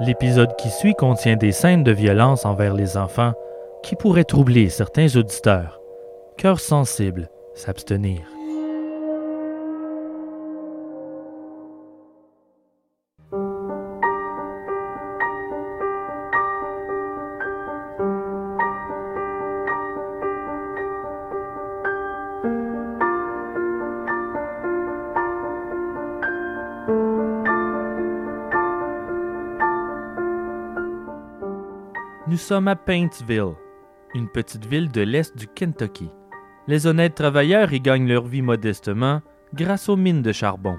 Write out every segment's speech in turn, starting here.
L'épisode qui suit contient des scènes de violence envers les enfants qui pourraient troubler certains auditeurs. Cœurs sensibles, s'abstenir. Sommes à Paintsville, une petite ville de l'Est du Kentucky. Les honnêtes travailleurs y gagnent leur vie modestement grâce aux mines de charbon.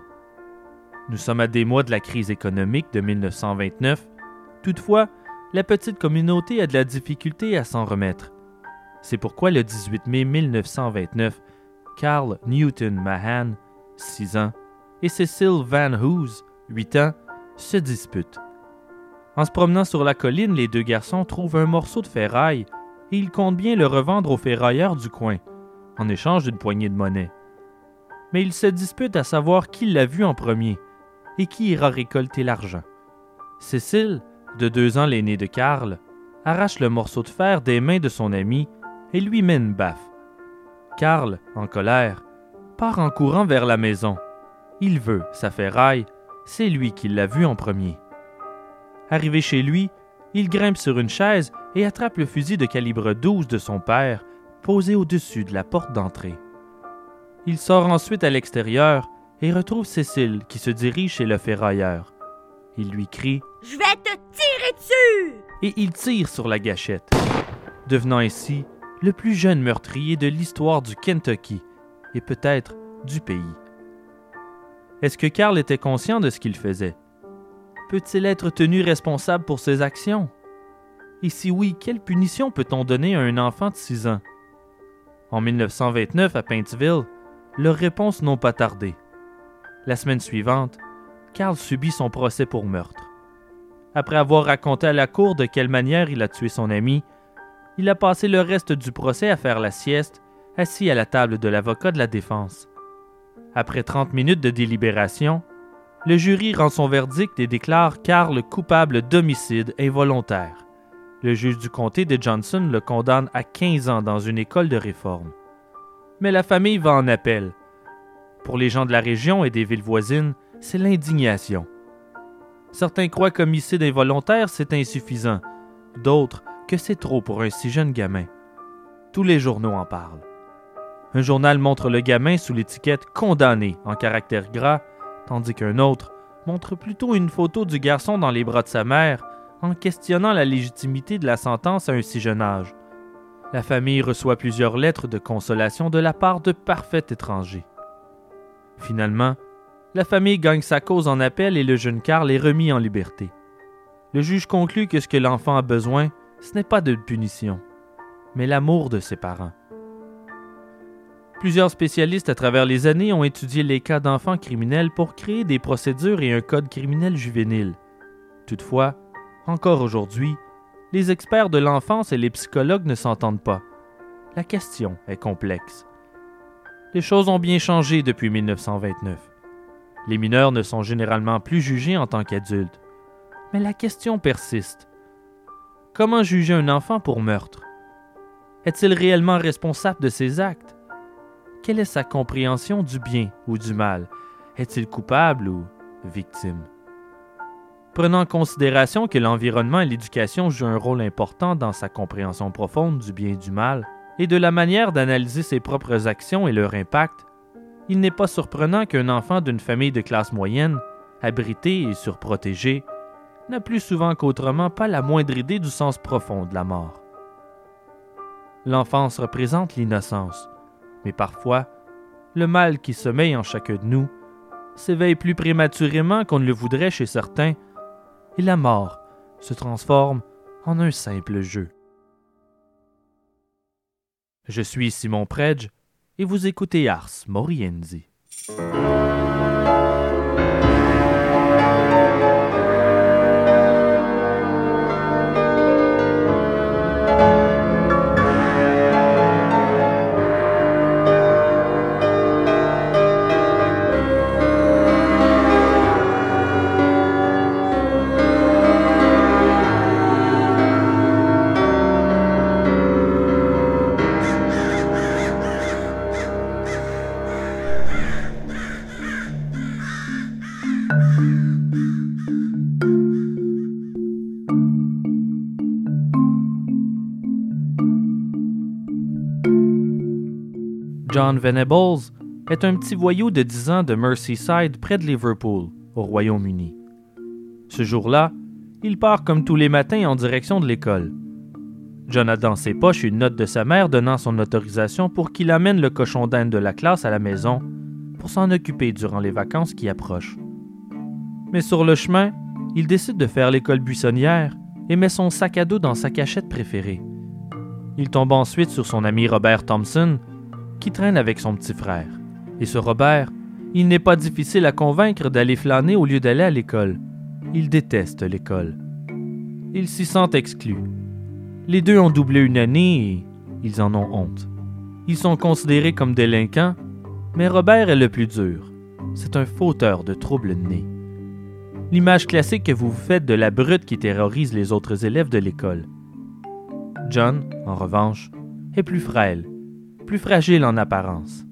Nous sommes à des mois de la crise économique de 1929. Toutefois, la petite communauté a de la difficulté à s'en remettre. C'est pourquoi le 18 mai 1929, Carl Newton Mahan, 6 ans, et Cecil Van Hoos, 8 ans, se disputent. En se promenant sur la colline, les deux garçons trouvent un morceau de ferraille et ils comptent bien le revendre aux ferrailleurs du coin, en échange d'une poignée de monnaie. Mais ils se disputent à savoir qui l'a vu en premier et qui ira récolter l'argent. Cécile, de deux ans l'aîné de Karl, arrache le morceau de fer des mains de son ami et lui met une baffe. Karl, en colère, part en courant vers la maison. Il veut sa ferraille, c'est lui qui l'a vu en premier. Arrivé chez lui, il grimpe sur une chaise et attrape le fusil de calibre 12 de son père, posé au-dessus de la porte d'entrée. Il sort ensuite à l'extérieur et retrouve Cécile qui se dirige chez le ferrailleur. Il lui crie Je vais te tirer dessus et il tire sur la gâchette, devenant ainsi le plus jeune meurtrier de l'histoire du Kentucky et peut-être du pays. Est-ce que Carl était conscient de ce qu'il faisait? Peut-il être tenu responsable pour ses actions? Et si oui, quelle punition peut-on donner à un enfant de 6 ans? En 1929, à Paintsville, leurs réponses n'ont pas tardé. La semaine suivante, Carl subit son procès pour meurtre. Après avoir raconté à la cour de quelle manière il a tué son ami, il a passé le reste du procès à faire la sieste, assis à la table de l'avocat de la défense. Après 30 minutes de délibération, le jury rend son verdict et déclare Carl coupable d'homicide involontaire. Le juge du comté de Johnson le condamne à 15 ans dans une école de réforme. Mais la famille va en appel. Pour les gens de la région et des villes voisines, c'est l'indignation. Certains croient qu'homicide involontaire, c'est insuffisant, d'autres que c'est trop pour un si jeune gamin. Tous les journaux en parlent. Un journal montre le gamin sous l'étiquette condamné en caractère gras tandis qu'un autre montre plutôt une photo du garçon dans les bras de sa mère en questionnant la légitimité de la sentence à un si jeune âge. La famille reçoit plusieurs lettres de consolation de la part de parfaits étrangers. Finalement, la famille gagne sa cause en appel et le jeune Karl est remis en liberté. Le juge conclut que ce que l'enfant a besoin, ce n'est pas de punition, mais l'amour de ses parents. Plusieurs spécialistes à travers les années ont étudié les cas d'enfants criminels pour créer des procédures et un code criminel juvénile. Toutefois, encore aujourd'hui, les experts de l'enfance et les psychologues ne s'entendent pas. La question est complexe. Les choses ont bien changé depuis 1929. Les mineurs ne sont généralement plus jugés en tant qu'adultes. Mais la question persiste. Comment juger un enfant pour meurtre? Est-il réellement responsable de ses actes? Quelle est sa compréhension du bien ou du mal? Est-il coupable ou victime? Prenant en considération que l'environnement et l'éducation jouent un rôle important dans sa compréhension profonde du bien et du mal, et de la manière d'analyser ses propres actions et leur impact, il n'est pas surprenant qu'un enfant d'une famille de classe moyenne, abrité et surprotégé, n'a plus souvent qu'autrement pas la moindre idée du sens profond de la mort. L'enfance représente l'innocence, mais parfois, le mal qui sommeille en chacun de nous s'éveille plus prématurément qu'on ne le voudrait chez certains, et la mort se transforme en un simple jeu. Je suis Simon Predge et vous écoutez Ars Morienzi. John Venables est un petit voyou de 10 ans de Merseyside près de Liverpool, au Royaume-Uni. Ce jour-là, il part comme tous les matins en direction de l'école. John a dans ses poches une note de sa mère donnant son autorisation pour qu'il amène le cochon d'Inde de la classe à la maison pour s'en occuper durant les vacances qui approchent. Mais sur le chemin, il décide de faire l'école buissonnière et met son sac à dos dans sa cachette préférée. Il tombe ensuite sur son ami Robert Thompson, qui traîne avec son petit frère. Et ce Robert, il n'est pas difficile à convaincre d'aller flâner au lieu d'aller à l'école. Il déteste l'école. Il s'y sent exclu. Les deux ont doublé une année et ils en ont honte. Ils sont considérés comme délinquants, mais Robert est le plus dur. C'est un fauteur de troubles nés. L'image classique que vous vous faites de la brute qui terrorise les autres élèves de l'école. John, en revanche, est plus frêle, plus fragile en apparence.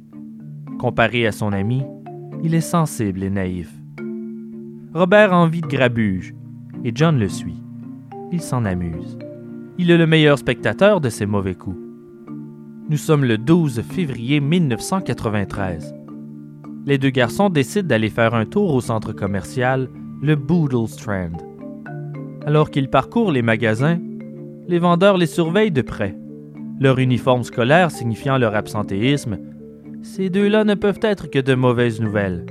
Comparé à son ami, il est sensible et naïf. Robert a envie de grabuge, et John le suit. Il s'en amuse. Il est le meilleur spectateur de ses mauvais coups. Nous sommes le 12 février 1993. Les deux garçons décident d'aller faire un tour au centre commercial, le Boodle Strand. Alors qu'ils parcourent les magasins, les vendeurs les surveillent de près. Leur uniforme scolaire signifiant leur absentéisme, ces deux-là ne peuvent être que de mauvaises nouvelles.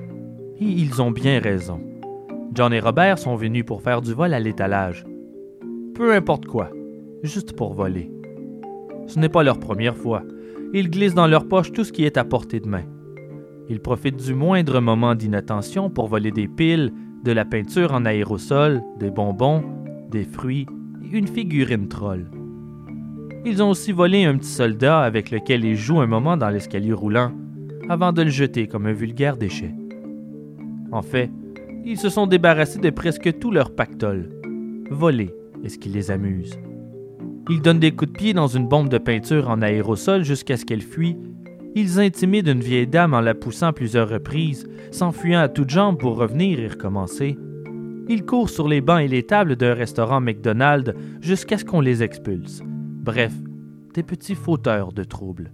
Et ils ont bien raison. John et Robert sont venus pour faire du vol à l'étalage. Peu importe quoi, juste pour voler. Ce n'est pas leur première fois. Ils glissent dans leur poche tout ce qui est à portée de main. Ils profitent du moindre moment d'inattention pour voler des piles, de la peinture en aérosol, des bonbons, des fruits et une figurine troll. Ils ont aussi volé un petit soldat avec lequel ils jouent un moment dans l'escalier roulant, avant de le jeter comme un vulgaire déchet. En fait, ils se sont débarrassés de presque tout leur pactole. Voler est ce qui les amuse. Ils donnent des coups de pied dans une bombe de peinture en aérosol jusqu'à ce qu'elle fuit. Ils intimident une vieille dame en la poussant plusieurs reprises, s'enfuyant à toutes jambes pour revenir et recommencer. Ils courent sur les bancs et les tables d'un restaurant McDonald's jusqu'à ce qu'on les expulse. Bref, des petits fauteurs de troubles.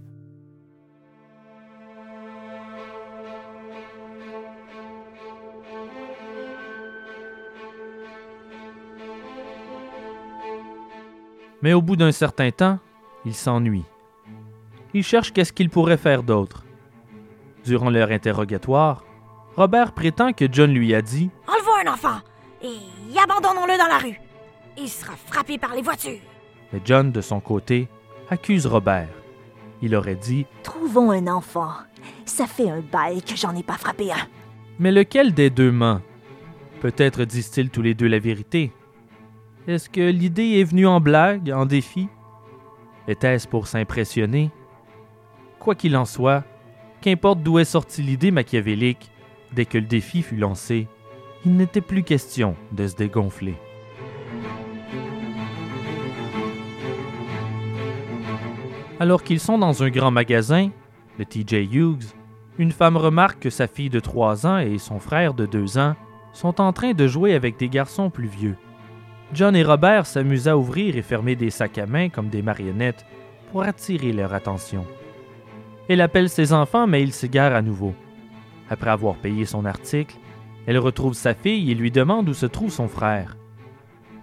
Mais au bout d'un certain temps, il s'ennuie. Il cherche qu'est-ce qu'il pourrait faire d'autre. Durant leur interrogatoire, Robert prétend que John lui a dit Enlevons un enfant et abandonnons-le dans la rue. Il sera frappé par les voitures. Mais John, de son côté, accuse Robert. Il aurait dit Trouvons un enfant. Ça fait un bail que j'en ai pas frappé un. Mais lequel des deux ment? Peut-être disent-ils tous les deux la vérité. Est-ce que l'idée est venue en blague, en défi? Était-ce pour s'impressionner? Quoi qu'il en soit, qu'importe d'où est sortie l'idée machiavélique, dès que le défi fut lancé, il n'était plus question de se dégonfler. Alors qu'ils sont dans un grand magasin, le TJ Hughes, une femme remarque que sa fille de 3 ans et son frère de 2 ans sont en train de jouer avec des garçons plus vieux. John et Robert s'amusent à ouvrir et fermer des sacs à main comme des marionnettes pour attirer leur attention. Elle appelle ses enfants, mais ils s'égarent à nouveau. Après avoir payé son article, elle retrouve sa fille et lui demande où se trouve son frère.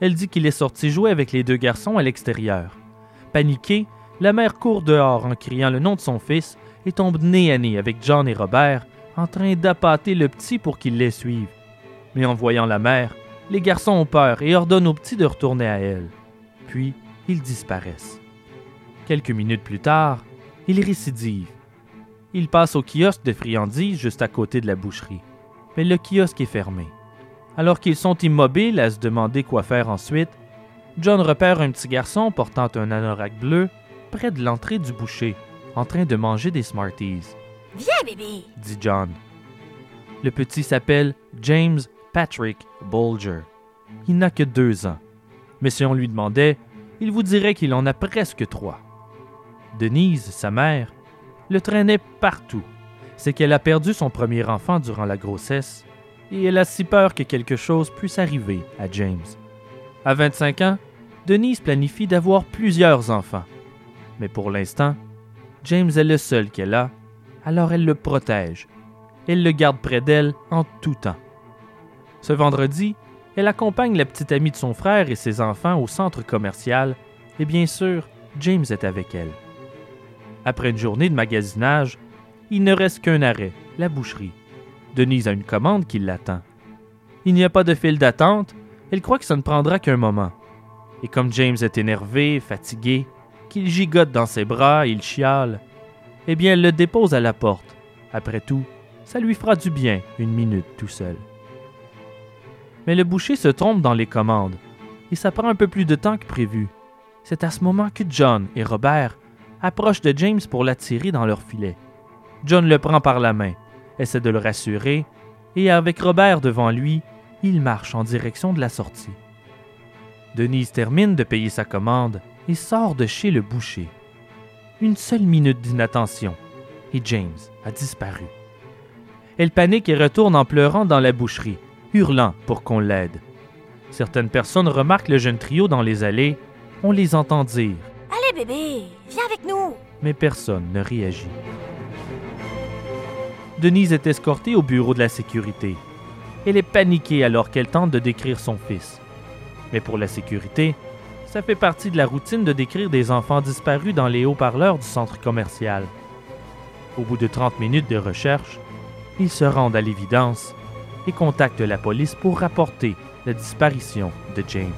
Elle dit qu'il est sorti jouer avec les deux garçons à l'extérieur. Paniquée, la mère court dehors en criant le nom de son fils et tombe nez à nez avec John et Robert, en train d'appâter le petit pour qu'il les suive. Mais en voyant la mère, les garçons ont peur et ordonnent au petit de retourner à elle. Puis, ils disparaissent. Quelques minutes plus tard, ils récidivent. Ils passent au kiosque de friandises juste à côté de la boucherie. Mais le kiosque est fermé. Alors qu'ils sont immobiles à se demander quoi faire ensuite, John repère un petit garçon portant un anorak bleu près de l'entrée du boucher, en train de manger des Smarties. Viens, bébé. dit John. Le petit s'appelle James Patrick Bolger. Il n'a que deux ans. Mais si on lui demandait, il vous dirait qu'il en a presque trois. Denise, sa mère, le traînait partout. C'est qu'elle a perdu son premier enfant durant la grossesse et elle a si peur que quelque chose puisse arriver à James. À 25 ans, Denise planifie d'avoir plusieurs enfants. Mais pour l'instant, James est le seul qu'elle a, alors elle le protège. Elle le garde près d'elle en tout temps. Ce vendredi, elle accompagne la petite amie de son frère et ses enfants au centre commercial, et bien sûr, James est avec elle. Après une journée de magasinage, il ne reste qu'un arrêt, la boucherie. Denise a une commande qui l'attend. Il n'y a pas de file d'attente, elle croit que ça ne prendra qu'un moment. Et comme James est énervé, fatigué, qu'il gigote dans ses bras, il chiale, eh bien elle le dépose à la porte. Après tout, ça lui fera du bien une minute tout seul. Mais le boucher se trompe dans les commandes, et ça prend un peu plus de temps que prévu. C'est à ce moment que John et Robert approchent de James pour l'attirer dans leur filet. John le prend par la main, essaie de le rassurer, et avec Robert devant lui, il marche en direction de la sortie. Denise termine de payer sa commande et sort de chez le boucher. Une seule minute d'inattention, et James a disparu. Elle panique et retourne en pleurant dans la boucherie, hurlant pour qu'on l'aide. Certaines personnes remarquent le jeune trio dans les allées, on les entend dire Allez bébé, viens avec nous. mais personne ne réagit. Denise est escortée au bureau de la sécurité. Elle est paniquée alors qu'elle tente de décrire son fils. Mais pour la sécurité, ça fait partie de la routine de décrire des enfants disparus dans les haut-parleurs du centre commercial. Au bout de 30 minutes de recherche, ils se rendent à l'évidence et contactent la police pour rapporter la disparition de James.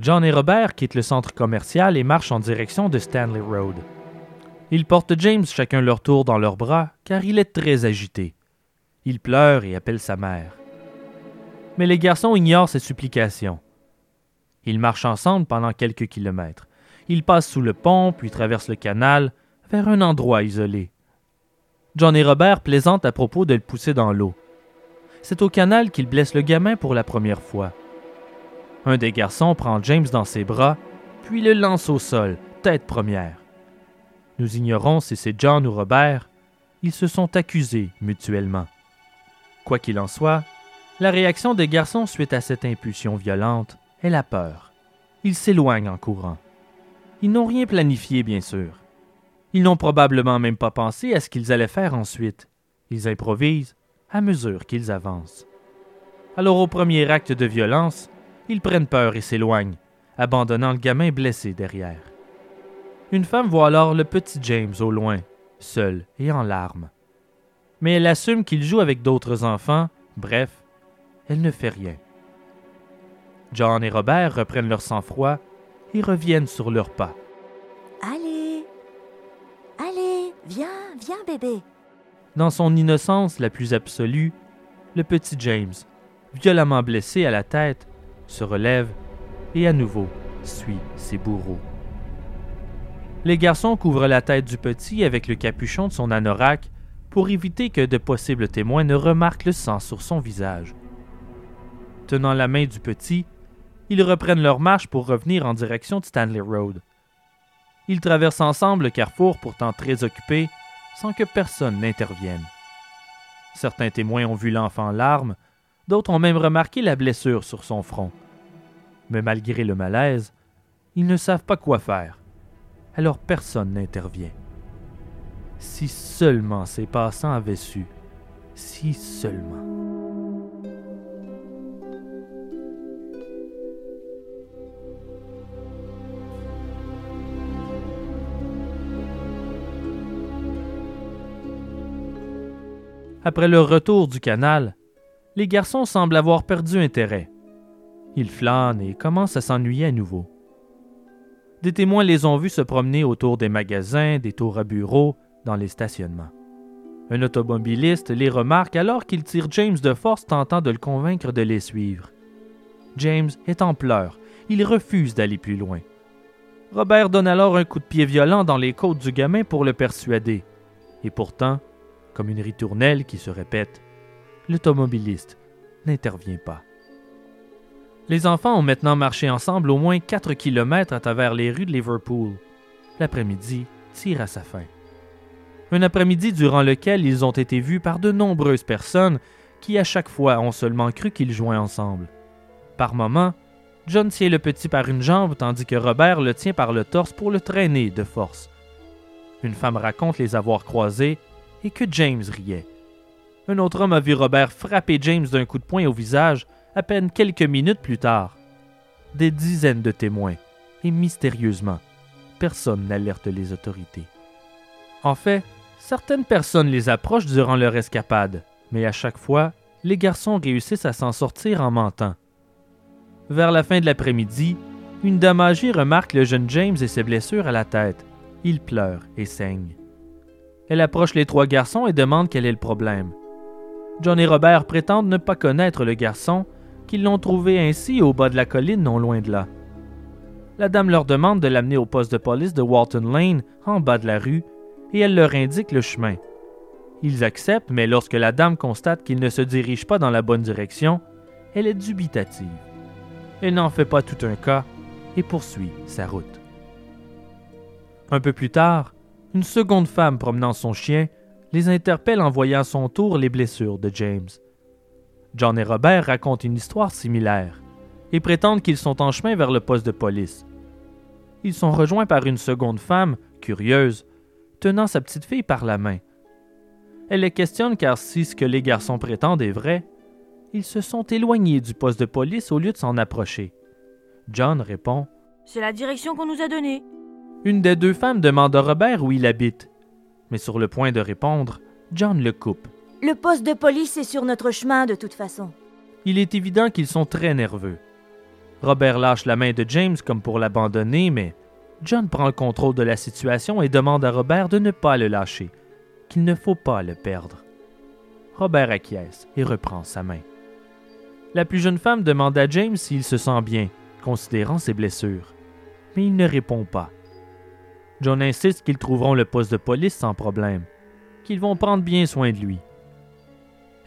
John et Robert quittent le centre commercial et marchent en direction de Stanley Road. Ils portent James chacun leur tour dans leurs bras car il est très agité. Il pleure et appelle sa mère. Mais les garçons ignorent ses supplications. Ils marchent ensemble pendant quelques kilomètres. Ils passent sous le pont puis traversent le canal vers un endroit isolé. John et Robert plaisantent à propos de le pousser dans l'eau. C'est au canal qu'ils blessent le gamin pour la première fois. Un des garçons prend James dans ses bras, puis le lance au sol, tête première. Nous ignorons si c'est John ou Robert. Ils se sont accusés mutuellement. Quoi qu'il en soit, la réaction des garçons suite à cette impulsion violente est la peur. Ils s'éloignent en courant. Ils n'ont rien planifié, bien sûr. Ils n'ont probablement même pas pensé à ce qu'ils allaient faire ensuite. Ils improvisent à mesure qu'ils avancent. Alors au premier acte de violence, ils prennent peur et s'éloignent, abandonnant le gamin blessé derrière. Une femme voit alors le petit James au loin, seul et en larmes. Mais elle assume qu'il joue avec d'autres enfants, bref, elle ne fait rien. John et Robert reprennent leur sang-froid et reviennent sur leurs pas. Allez. Allez, viens, viens, bébé. Dans son innocence la plus absolue, le petit James, violemment blessé à la tête, se relève et à nouveau suit ses bourreaux. Les garçons couvrent la tête du petit avec le capuchon de son anorak pour éviter que de possibles témoins ne remarquent le sang sur son visage. Tenant la main du petit, ils reprennent leur marche pour revenir en direction de Stanley Road. Ils traversent ensemble le carrefour pourtant très occupé sans que personne n'intervienne. Certains témoins ont vu l'enfant en larmes, d'autres ont même remarqué la blessure sur son front. Mais malgré le malaise, ils ne savent pas quoi faire. Alors personne n'intervient. Si seulement ces passants avaient su, si seulement. Après leur retour du canal, les garçons semblent avoir perdu intérêt. Ils flânent et commencent à s'ennuyer à nouveau. Des témoins les ont vus se promener autour des magasins, des tours à bureaux, dans les stationnements. Un automobiliste les remarque alors qu'il tire James de force tentant de le convaincre de les suivre. James est en pleurs. Il refuse d'aller plus loin. Robert donne alors un coup de pied violent dans les côtes du gamin pour le persuader. Et pourtant, comme une ritournelle qui se répète, l'automobiliste n'intervient pas. Les enfants ont maintenant marché ensemble au moins 4 kilomètres à travers les rues de Liverpool. L'après-midi tire à sa fin. Un après-midi durant lequel ils ont été vus par de nombreuses personnes qui à chaque fois ont seulement cru qu'ils jouaient ensemble. Par moments, John tient le petit par une jambe tandis que Robert le tient par le torse pour le traîner de force. Une femme raconte les avoir croisés et que James riait. Un autre homme a vu Robert frapper James d'un coup de poing au visage à peine quelques minutes plus tard. Des dizaines de témoins, et mystérieusement, personne n'alerte les autorités. En fait, certaines personnes les approchent durant leur escapade, mais à chaque fois, les garçons réussissent à s'en sortir en mentant. Vers la fin de l'après-midi, une dame âgée remarque le jeune James et ses blessures à la tête. Il pleure et saigne. Elle approche les trois garçons et demande quel est le problème. John et Robert prétendent ne pas connaître le garçon, qu'ils l'ont trouvé ainsi au bas de la colline non loin de là. La dame leur demande de l'amener au poste de police de Walton Lane, en bas de la rue, et elle leur indique le chemin. Ils acceptent, mais lorsque la dame constate qu'il ne se dirige pas dans la bonne direction, elle est dubitative. Elle n'en fait pas tout un cas et poursuit sa route. Un peu plus tard, une seconde femme promenant son chien les interpelle en voyant à son tour les blessures de James. John et Robert racontent une histoire similaire et prétendent qu'ils sont en chemin vers le poste de police. Ils sont rejoints par une seconde femme, curieuse, tenant sa petite fille par la main. Elle les questionne car si ce que les garçons prétendent est vrai, ils se sont éloignés du poste de police au lieu de s'en approcher. John répond C'est la direction qu'on nous a donnée. Une des deux femmes demande à Robert où il habite. Mais sur le point de répondre, John le coupe. Le poste de police est sur notre chemin de toute façon. Il est évident qu'ils sont très nerveux. Robert lâche la main de James comme pour l'abandonner, mais John prend le contrôle de la situation et demande à Robert de ne pas le lâcher qu'il ne faut pas le perdre. Robert acquiesce et reprend sa main. La plus jeune femme demande à James s'il se sent bien, considérant ses blessures, mais il ne répond pas. John insiste qu'ils trouveront le poste de police sans problème, qu'ils vont prendre bien soin de lui.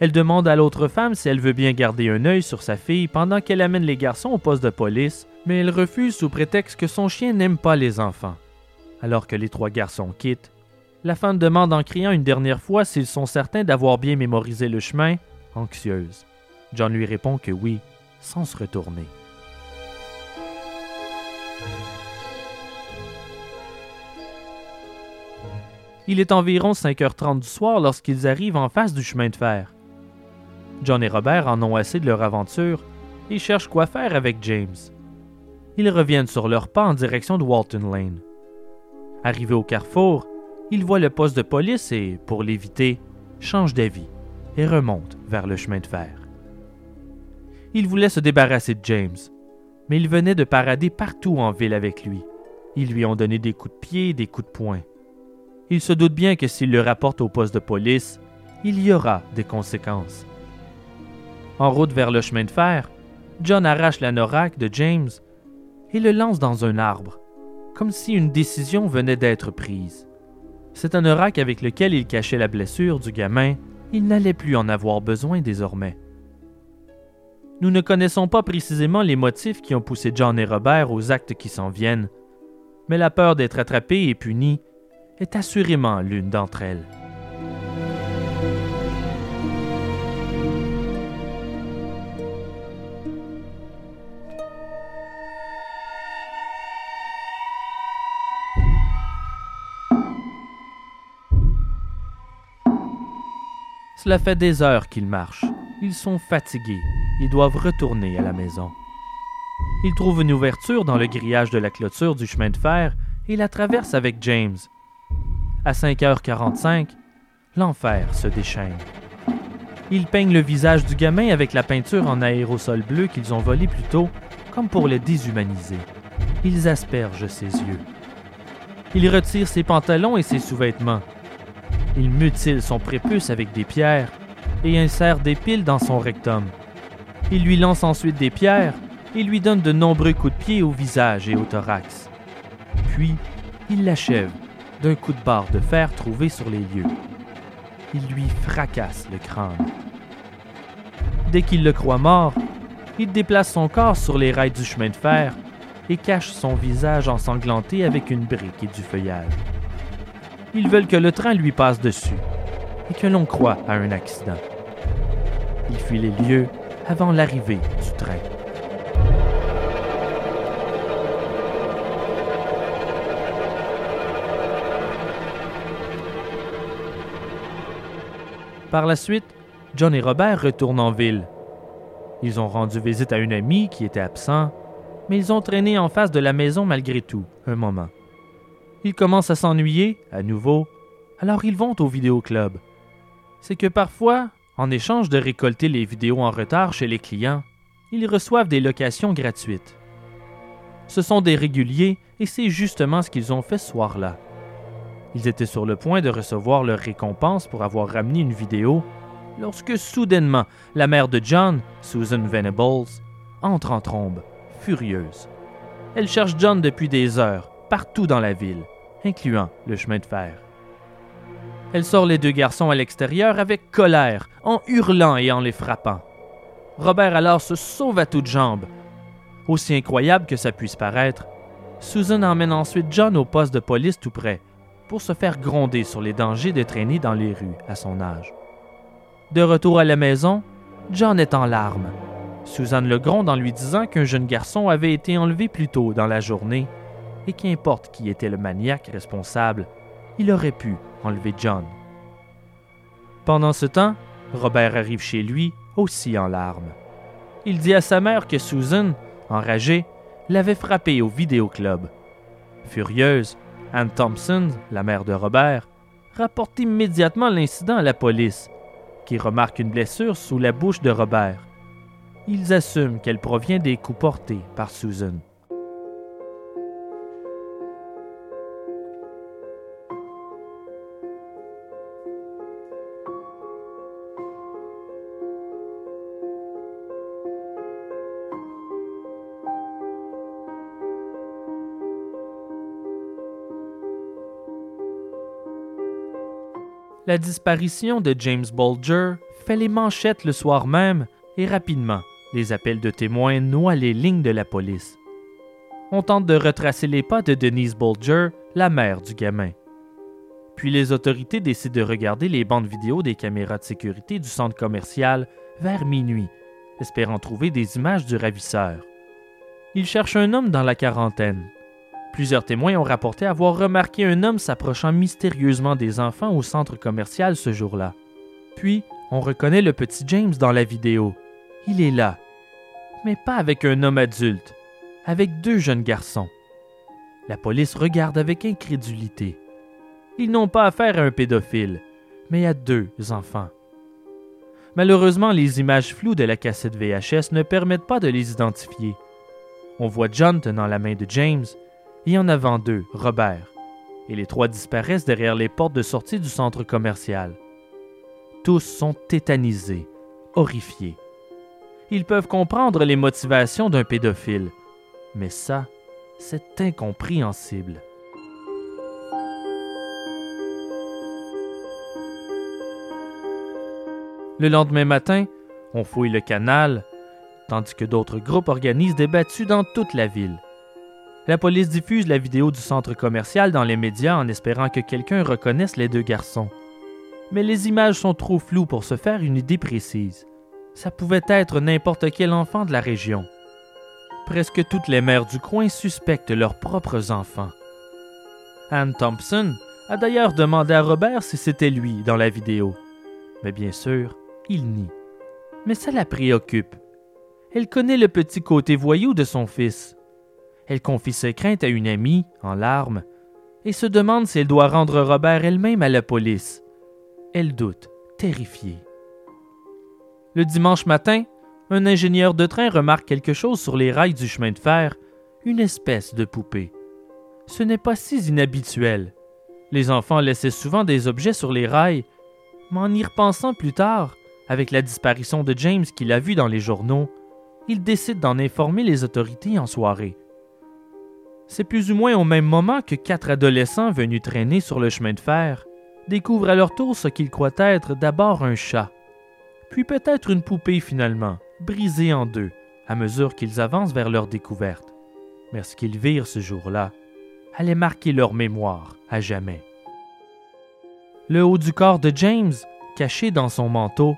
Elle demande à l'autre femme si elle veut bien garder un œil sur sa fille pendant qu'elle amène les garçons au poste de police, mais elle refuse sous prétexte que son chien n'aime pas les enfants. Alors que les trois garçons quittent, la femme demande en criant une dernière fois s'ils sont certains d'avoir bien mémorisé le chemin, anxieuse. John lui répond que oui, sans se retourner. Il est environ 5h30 du soir lorsqu'ils arrivent en face du chemin de fer. John et Robert en ont assez de leur aventure et cherchent quoi faire avec James. Ils reviennent sur leur pas en direction de Walton Lane. Arrivés au carrefour, il voit le poste de police et, pour l'éviter, change d'avis et remonte vers le chemin de fer. Il voulait se débarrasser de James, mais il venait de parader partout en ville avec lui. Ils lui ont donné des coups de pied et des coups de poing. Il se doute bien que s'il le rapporte au poste de police, il y aura des conséquences. En route vers le chemin de fer, John arrache l'anorak de James et le lance dans un arbre, comme si une décision venait d'être prise. C'est un orac avec lequel il cachait la blessure du gamin. Il n'allait plus en avoir besoin désormais. Nous ne connaissons pas précisément les motifs qui ont poussé John et Robert aux actes qui s'en viennent, mais la peur d'être attrapé et puni est assurément l'une d'entre elles. Cela fait des heures qu'ils marchent. Ils sont fatigués. Ils doivent retourner à la maison. Ils trouvent une ouverture dans le grillage de la clôture du chemin de fer et la traversent avec James. À 5h45, l'enfer se déchaîne. Ils peignent le visage du gamin avec la peinture en aérosol bleu qu'ils ont volé plus tôt, comme pour le déshumaniser. Ils aspergent ses yeux. Ils retirent ses pantalons et ses sous-vêtements. Il mutile son prépuce avec des pierres et insère des piles dans son rectum. Il lui lance ensuite des pierres et lui donne de nombreux coups de pied au visage et au thorax. Puis, il l'achève d'un coup de barre de fer trouvé sur les lieux. Il lui fracasse le crâne. Dès qu'il le croit mort, Il déplace son corps sur les rails du chemin de fer et cache son visage ensanglanté avec une brique et du feuillage. Ils veulent que le train lui passe dessus et que l'on croit à un accident. Il fuit les lieux avant l'arrivée du train. Par la suite, John et Robert retournent en ville. Ils ont rendu visite à une amie qui était absent, mais ils ont traîné en face de la maison malgré tout, un moment. Ils commencent à s'ennuyer, à nouveau, alors ils vont au vidéoclub. C'est que parfois, en échange de récolter les vidéos en retard chez les clients, ils reçoivent des locations gratuites. Ce sont des réguliers et c'est justement ce qu'ils ont fait ce soir-là. Ils étaient sur le point de recevoir leur récompense pour avoir ramené une vidéo lorsque soudainement la mère de John, Susan Venables, entre en trombe, furieuse. Elle cherche John depuis des heures, partout dans la ville, incluant le chemin de fer. Elle sort les deux garçons à l'extérieur avec colère, en hurlant et en les frappant. Robert alors se sauve à toutes jambes. Aussi incroyable que ça puisse paraître, Susan emmène ensuite John au poste de police tout près, pour se faire gronder sur les dangers de traîner dans les rues à son âge. De retour à la maison, John est en larmes. Suzanne le gronde en lui disant qu'un jeune garçon avait été enlevé plus tôt dans la journée et qu'importe qui était le maniaque responsable, il aurait pu enlever John. Pendant ce temps, Robert arrive chez lui aussi en larmes. Il dit à sa mère que Susan, enragée, l'avait frappé au vidéoclub. Furieuse, Anne Thompson, la mère de Robert, rapporte immédiatement l'incident à la police, qui remarque une blessure sous la bouche de Robert. Ils assument qu'elle provient des coups portés par Susan. La disparition de James Bulger fait les manchettes le soir même et rapidement, les appels de témoins noient les lignes de la police. On tente de retracer les pas de Denise Bulger, la mère du gamin. Puis les autorités décident de regarder les bandes vidéo des caméras de sécurité du centre commercial vers minuit, espérant trouver des images du ravisseur. Ils cherchent un homme dans la quarantaine, Plusieurs témoins ont rapporté avoir remarqué un homme s'approchant mystérieusement des enfants au centre commercial ce jour-là. Puis, on reconnaît le petit James dans la vidéo. Il est là, mais pas avec un homme adulte, avec deux jeunes garçons. La police regarde avec incrédulité. Ils n'ont pas affaire à un pédophile, mais à deux enfants. Malheureusement, les images floues de la cassette VHS ne permettent pas de les identifier. On voit John tenant la main de James, et en avant d'eux, Robert, et les trois disparaissent derrière les portes de sortie du centre commercial. Tous sont tétanisés, horrifiés. Ils peuvent comprendre les motivations d'un pédophile, mais ça, c'est incompréhensible. Le lendemain matin, on fouille le canal, tandis que d'autres groupes organisent des battues dans toute la ville. La police diffuse la vidéo du centre commercial dans les médias en espérant que quelqu'un reconnaisse les deux garçons. Mais les images sont trop floues pour se faire une idée précise. Ça pouvait être n'importe quel enfant de la région. Presque toutes les mères du coin suspectent leurs propres enfants. Anne Thompson a d'ailleurs demandé à Robert si c'était lui dans la vidéo. Mais bien sûr, il nie. Mais ça la préoccupe. Elle connaît le petit côté voyou de son fils. Elle confie ses craintes à une amie, en larmes, et se demande si elle doit rendre Robert elle-même à la police. Elle doute, terrifiée. Le dimanche matin, un ingénieur de train remarque quelque chose sur les rails du chemin de fer, une espèce de poupée. Ce n'est pas si inhabituel. Les enfants laissaient souvent des objets sur les rails, mais en y repensant plus tard, avec la disparition de James qu'il a vu dans les journaux, il décide d'en informer les autorités en soirée. C'est plus ou moins au même moment que quatre adolescents venus traîner sur le chemin de fer découvrent à leur tour ce qu'ils croient être d'abord un chat, puis peut-être une poupée finalement, brisée en deux, à mesure qu'ils avancent vers leur découverte. Mais ce qu'ils virent ce jour-là allait marquer leur mémoire à jamais. Le haut du corps de James, caché dans son manteau,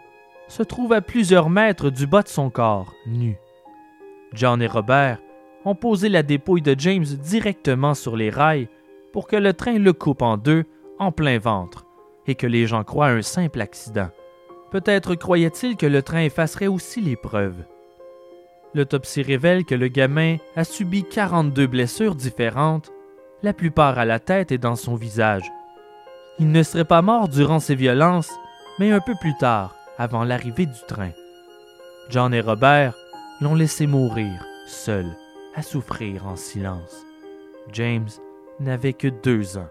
se trouve à plusieurs mètres du bas de son corps, nu. John et Robert ont posé la dépouille de James directement sur les rails pour que le train le coupe en deux en plein ventre et que les gens croient un simple accident. Peut-être croyait-il que le train effacerait aussi les preuves. L'autopsie révèle que le gamin a subi 42 blessures différentes, la plupart à la tête et dans son visage. Il ne serait pas mort durant ces violences, mais un peu plus tard, avant l'arrivée du train. John et Robert l'ont laissé mourir, seul, à souffrir en silence. James n'avait que deux ans.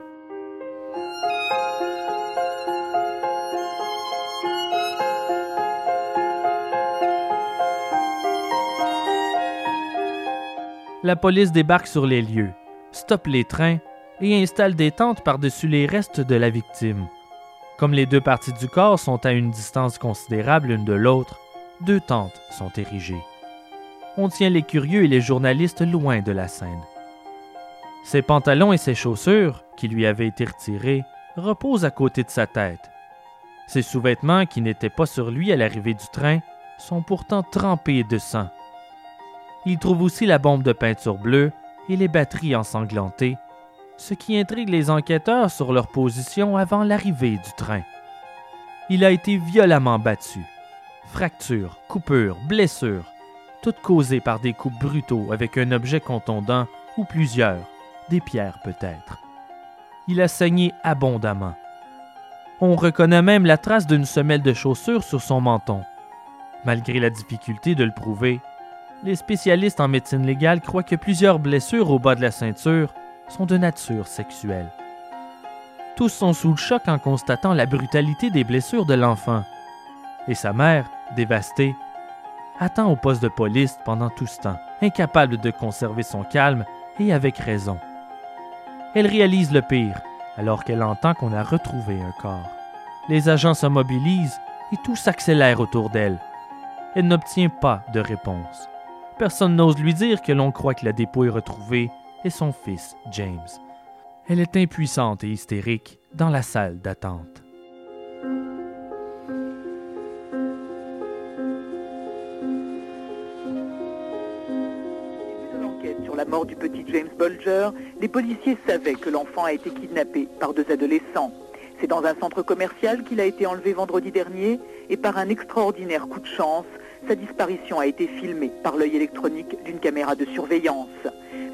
La police débarque sur les lieux, stoppe les trains et installe des tentes par-dessus les restes de la victime. Comme les deux parties du corps sont à une distance considérable l'une de l'autre, deux tentes sont érigées. On tient les curieux et les journalistes loin de la scène. Ses pantalons et ses chaussures, qui lui avaient été retirés, reposent à côté de sa tête. Ses sous-vêtements, qui n'étaient pas sur lui à l'arrivée du train, sont pourtant trempés de sang. Il trouve aussi la bombe de peinture bleue et les batteries ensanglantées, ce qui intrigue les enquêteurs sur leur position avant l'arrivée du train. Il a été violemment battu. Fractures, coupures, blessures, toutes causées par des coups brutaux avec un objet contondant ou plusieurs, des pierres peut-être. Il a saigné abondamment. On reconnaît même la trace d'une semelle de chaussure sur son menton. Malgré la difficulté de le prouver, les spécialistes en médecine légale croient que plusieurs blessures au bas de la ceinture sont de nature sexuelle. Tous sont sous le choc en constatant la brutalité des blessures de l'enfant. Et sa mère, dévastée, attend au poste de police pendant tout ce temps, incapable de conserver son calme et avec raison. Elle réalise le pire alors qu'elle entend qu'on a retrouvé un corps. Les agents se mobilisent et tout s'accélère autour d'elle. Elle n'obtient pas de réponse. Personne n'ose lui dire que l'on croit que la dépouille retrouvée est son fils, James. Elle est impuissante et hystérique dans la salle d'attente. Mort du petit James Bulger, les policiers savaient que l'enfant a été kidnappé par deux adolescents. C'est dans un centre commercial qu'il a été enlevé vendredi dernier et par un extraordinaire coup de chance, sa disparition a été filmée par l'œil électronique d'une caméra de surveillance.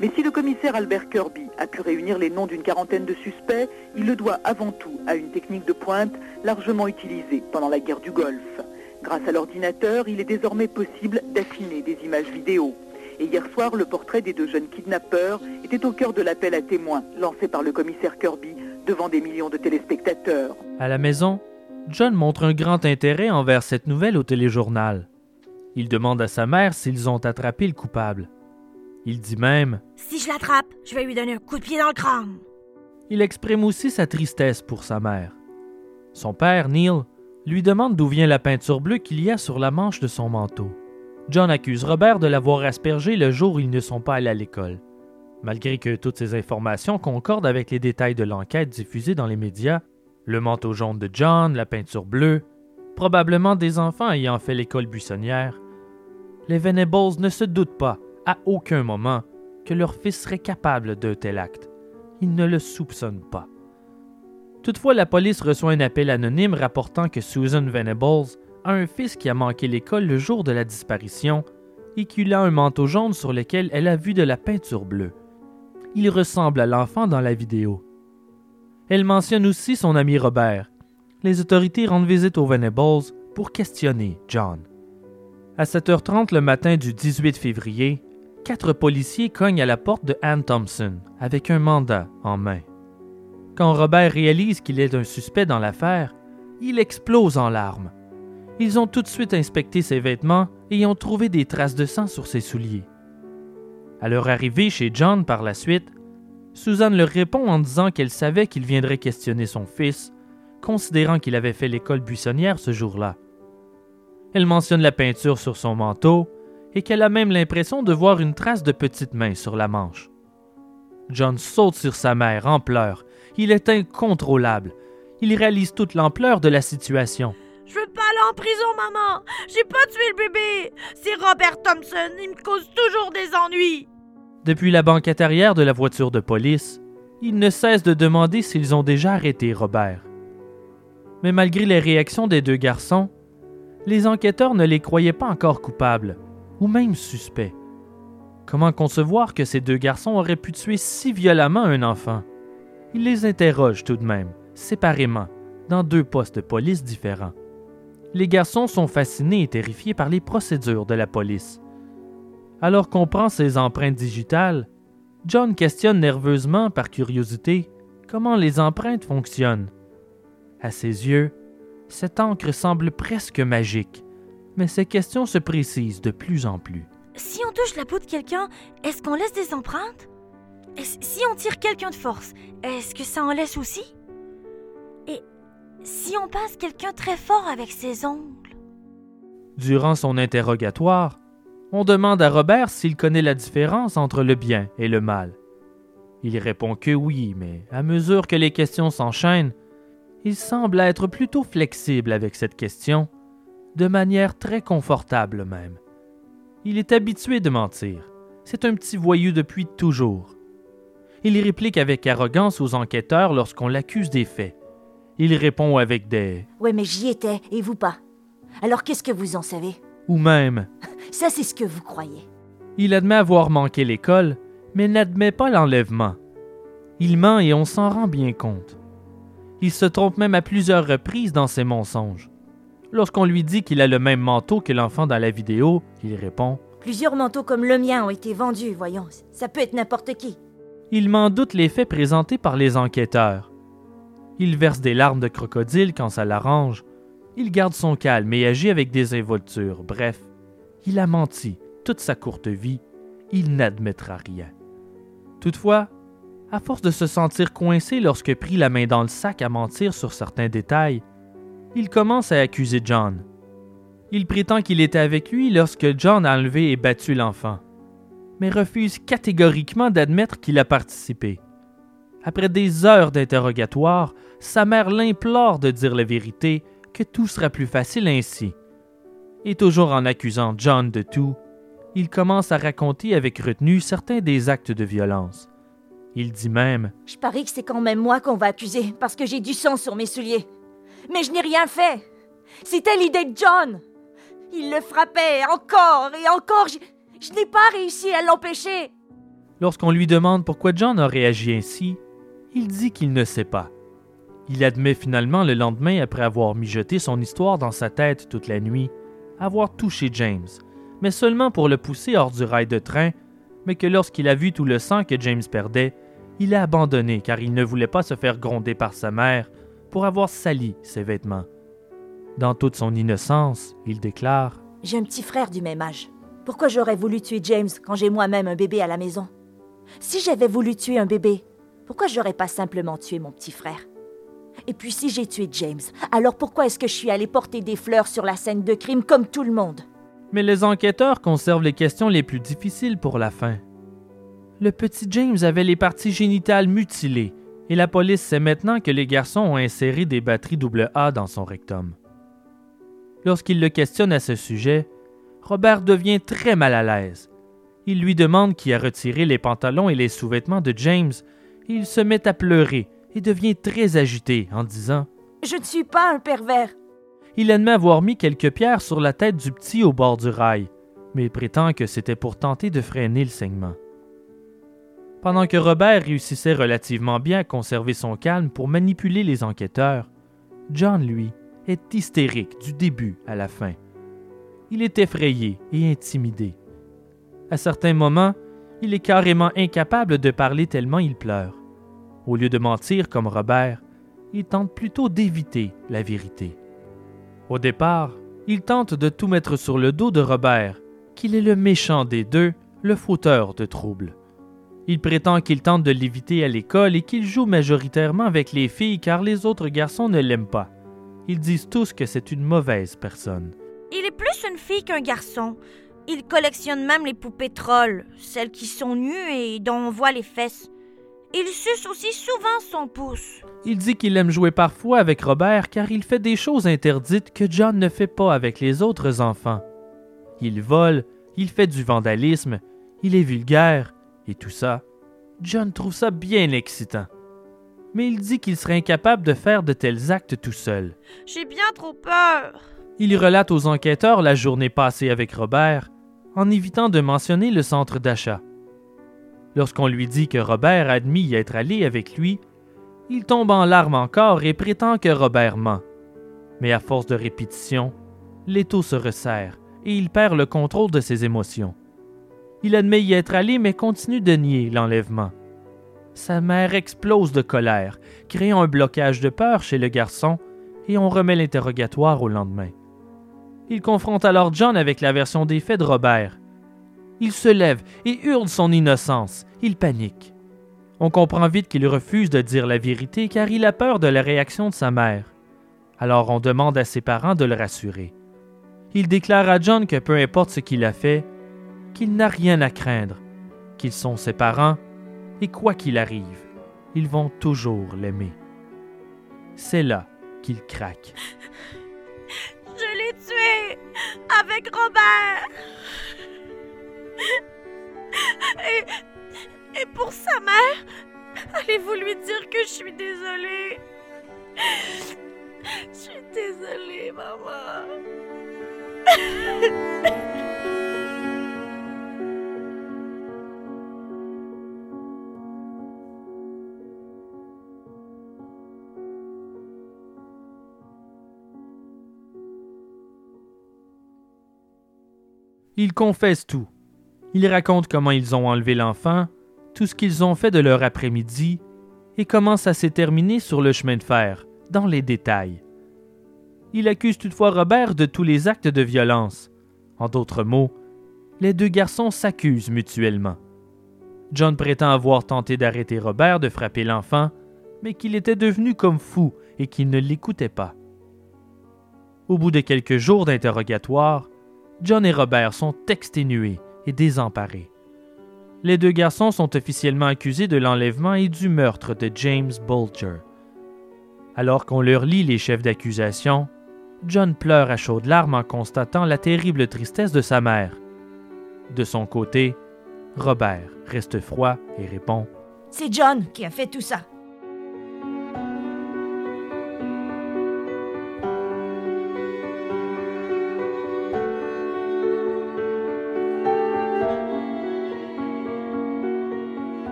Mais si le commissaire Albert Kirby a pu réunir les noms d'une quarantaine de suspects, il le doit avant tout à une technique de pointe largement utilisée pendant la guerre du Golfe. Grâce à l'ordinateur, il est désormais possible d'affiner des images vidéo. Et hier soir, le portrait des deux jeunes kidnappeurs était au cœur de l'appel à témoins lancé par le commissaire Kirby devant des millions de téléspectateurs. À la maison, John montre un grand intérêt envers cette nouvelle au téléjournal. Il demande à sa mère s'ils ont attrapé le coupable. Il dit même Si je l'attrape, je vais lui donner un coup de pied dans le crâne. Il exprime aussi sa tristesse pour sa mère. Son père, Neil, lui demande d'où vient la peinture bleue qu'il y a sur la manche de son manteau. John accuse Robert de l'avoir aspergé le jour où ils ne sont pas allés à l'école. Malgré que toutes ces informations concordent avec les détails de l'enquête diffusée dans les médias, le manteau jaune de John, la peinture bleue, probablement des enfants ayant fait l'école buissonnière, les Venables ne se doutent pas, à aucun moment, que leur fils serait capable d'un tel acte. Ils ne le soupçonnent pas. Toutefois, la police reçoit un appel anonyme rapportant que Susan Venables un fils qui a manqué l'école le jour de la disparition et qu'il a un manteau jaune sur lequel elle a vu de la peinture bleue. Il ressemble à l'enfant dans la vidéo. Elle mentionne aussi son ami Robert. Les autorités rendent visite aux Venables pour questionner John. À 7h30 le matin du 18 février, quatre policiers cognent à la porte de Anne Thompson avec un mandat en main. Quand Robert réalise qu'il est un suspect dans l'affaire, il explose en larmes. Ils ont tout de suite inspecté ses vêtements et ont trouvé des traces de sang sur ses souliers. À leur arrivée chez John par la suite, Suzanne leur répond en disant qu'elle savait qu'il viendrait questionner son fils, considérant qu'il avait fait l'école buissonnière ce jour-là. Elle mentionne la peinture sur son manteau et qu'elle a même l'impression de voir une trace de petite main sur la manche. John saute sur sa mère en pleurs. Il est incontrôlable. Il réalise toute l'ampleur de la situation. Je veux pas aller en prison, maman. J'ai pas tué le bébé. C'est Robert Thompson. Il me cause toujours des ennuis. Depuis la banquette arrière de la voiture de police, il ne cesse de demander s'ils ont déjà arrêté Robert. Mais malgré les réactions des deux garçons, les enquêteurs ne les croyaient pas encore coupables, ou même suspects. Comment concevoir que ces deux garçons auraient pu tuer si violemment un enfant? Ils les interrogent tout de même, séparément, dans deux postes de police différents. Les garçons sont fascinés et terrifiés par les procédures de la police. Alors qu'on prend ces empreintes digitales, John questionne nerveusement, par curiosité, comment les empreintes fonctionnent. À ses yeux, cette encre semble presque magique, mais ses questions se précisent de plus en plus. Si on touche la peau de quelqu'un, est-ce qu'on laisse des empreintes? Si on tire quelqu'un de force, est-ce que ça en laisse aussi? Si on passe quelqu'un très fort avec ses ongles? Durant son interrogatoire, on demande à Robert s'il connaît la différence entre le bien et le mal. Il répond que oui, mais à mesure que les questions s'enchaînent, il semble être plutôt flexible avec cette question, de manière très confortable même. Il est habitué de mentir. C'est un petit voyou depuis toujours. Il réplique avec arrogance aux enquêteurs lorsqu'on l'accuse des faits. Il répond avec des Ouais, mais j'y étais, et vous pas. Alors qu'est-ce que vous en savez? Ou même Ça, c'est ce que vous croyez. Il admet avoir manqué l'école, mais n'admet pas l'enlèvement. Il ment et on s'en rend bien compte. Il se trompe même à plusieurs reprises dans ses mensonges. Lorsqu'on lui dit qu'il a le même manteau que l'enfant dans la vidéo, il répond Plusieurs manteaux comme le mien ont été vendus, voyons. Ça peut être n'importe qui. Il m'en doute les faits présentés par les enquêteurs. Il verse des larmes de crocodile quand ça l'arrange. Il garde son calme et agit avec désinvolture. Bref, il a menti toute sa courte vie. Il n'admettra rien. Toutefois, à force de se sentir coincé lorsque pris la main dans le sac à mentir sur certains détails, il commence à accuser John. Il prétend qu'il était avec lui lorsque John a enlevé et battu l'enfant, mais refuse catégoriquement d'admettre qu'il a participé. Après des heures d'interrogatoire, sa mère l'implore de dire la vérité, que tout sera plus facile ainsi. Et toujours en accusant John de tout, il commence à raconter avec retenue certains des actes de violence. Il dit même Je parie que c'est quand même moi qu'on va accuser, parce que j'ai du sang sur mes souliers. Mais je n'ai rien fait. C'était l'idée de John. Il le frappait encore et encore. Je, je n'ai pas réussi à l'empêcher. Lorsqu'on lui demande pourquoi John a réagi ainsi, il dit qu'il ne sait pas. Il admet finalement le lendemain, après avoir mijoté son histoire dans sa tête toute la nuit, avoir touché James, mais seulement pour le pousser hors du rail de train, mais que lorsqu'il a vu tout le sang que James perdait, il a abandonné car il ne voulait pas se faire gronder par sa mère pour avoir sali ses vêtements. Dans toute son innocence, il déclare J'ai un petit frère du même âge. Pourquoi j'aurais voulu tuer James quand j'ai moi-même un bébé à la maison? Si j'avais voulu tuer un bébé, pourquoi j'aurais pas simplement tué mon petit frère? Et puis si j'ai tué James, alors pourquoi est-ce que je suis allé porter des fleurs sur la scène de crime comme tout le monde? Mais les enquêteurs conservent les questions les plus difficiles pour la fin. Le petit James avait les parties génitales mutilées, et la police sait maintenant que les garçons ont inséré des batteries AA dans son rectum. Lorsqu'il le questionne à ce sujet, Robert devient très mal à l'aise. Il lui demande qui a retiré les pantalons et les sous-vêtements de James, il se met à pleurer et devient très agité en disant Je ne suis pas un pervers. Il admet avoir mis quelques pierres sur la tête du petit au bord du rail, mais il prétend que c'était pour tenter de freiner le saignement. Pendant que Robert réussissait relativement bien à conserver son calme pour manipuler les enquêteurs, John, lui, est hystérique du début à la fin. Il est effrayé et intimidé. À certains moments, il est carrément incapable de parler tellement il pleure. Au lieu de mentir comme Robert, il tente plutôt d'éviter la vérité. Au départ, il tente de tout mettre sur le dos de Robert, qu'il est le méchant des deux, le fauteur de troubles. Il prétend qu'il tente de l'éviter à l'école et qu'il joue majoritairement avec les filles car les autres garçons ne l'aiment pas. Ils disent tous que c'est une mauvaise personne. Il est plus une fille qu'un garçon. Il collectionne même les poupées trolls, celles qui sont nues et dont on voit les fesses. Il suce aussi souvent son pouce. Il dit qu'il aime jouer parfois avec Robert car il fait des choses interdites que John ne fait pas avec les autres enfants. Il vole, il fait du vandalisme, il est vulgaire, et tout ça. John trouve ça bien excitant. Mais il dit qu'il serait incapable de faire de tels actes tout seul. J'ai bien trop peur. Il relate aux enquêteurs la journée passée avec Robert, en évitant de mentionner le centre d'achat. Lorsqu'on lui dit que Robert admet y être allé avec lui, il tombe en larmes encore et prétend que Robert ment. Mais à force de répétition, l'étau se resserre et il perd le contrôle de ses émotions. Il admet y être allé mais continue de nier l'enlèvement. Sa mère explose de colère, créant un blocage de peur chez le garçon et on remet l'interrogatoire au lendemain. Il confronte alors John avec la version des faits de Robert il se lève et hurle son innocence. Il panique. On comprend vite qu'il refuse de dire la vérité car il a peur de la réaction de sa mère. Alors on demande à ses parents de le rassurer. Il déclare à John que peu importe ce qu'il a fait, qu'il n'a rien à craindre, qu'ils sont ses parents, et quoi qu'il arrive, ils vont toujours l'aimer. C'est là qu'il craque. Je l'ai tué avec Robert. Et, et pour sa mère, allez-vous lui dire que je suis désolée? Je suis désolée, maman. Ils confessent tout. Ils racontent comment ils ont enlevé l'enfant, tout ce qu'ils ont fait de leur après-midi, et comment ça s'est terminé sur le chemin de fer, dans les détails. Il accuse toutefois Robert de tous les actes de violence. En d'autres mots, les deux garçons s'accusent mutuellement. John prétend avoir tenté d'arrêter Robert de frapper l'enfant, mais qu'il était devenu comme fou et qu'il ne l'écoutait pas. Au bout de quelques jours d'interrogatoire, John et Robert sont exténués et désemparés. Les deux garçons sont officiellement accusés de l'enlèvement et du meurtre de James Bolger. Alors qu'on leur lit les chefs d'accusation, John pleure à chaudes larmes en constatant la terrible tristesse de sa mère. De son côté, Robert reste froid et répond C'est John qui a fait tout ça.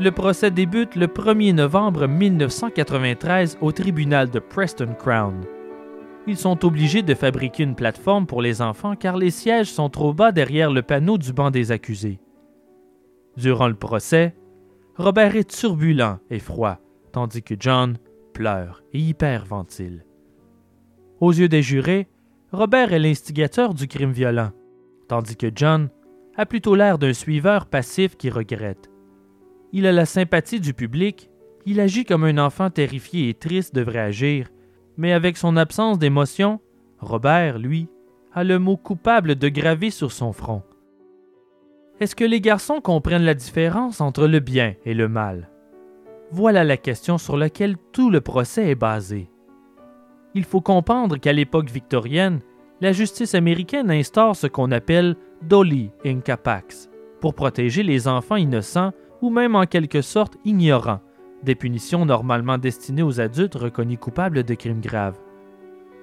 Le procès débute le 1er novembre 1993 au tribunal de Preston Crown. Ils sont obligés de fabriquer une plateforme pour les enfants car les sièges sont trop bas derrière le panneau du banc des accusés. Durant le procès, Robert est turbulent et froid, tandis que John pleure et hyperventile. Aux yeux des jurés, Robert est l'instigateur du crime violent, tandis que John a plutôt l'air d'un suiveur passif qui regrette. Il a la sympathie du public, il agit comme un enfant terrifié et triste devrait agir, mais avec son absence d'émotion, Robert, lui, a le mot coupable de gravé sur son front. Est-ce que les garçons comprennent la différence entre le bien et le mal? Voilà la question sur laquelle tout le procès est basé. Il faut comprendre qu'à l'époque victorienne, la justice américaine instaure ce qu'on appelle Dolly in Capax pour protéger les enfants innocents ou même en quelque sorte ignorants, des punitions normalement destinées aux adultes reconnus coupables de crimes graves.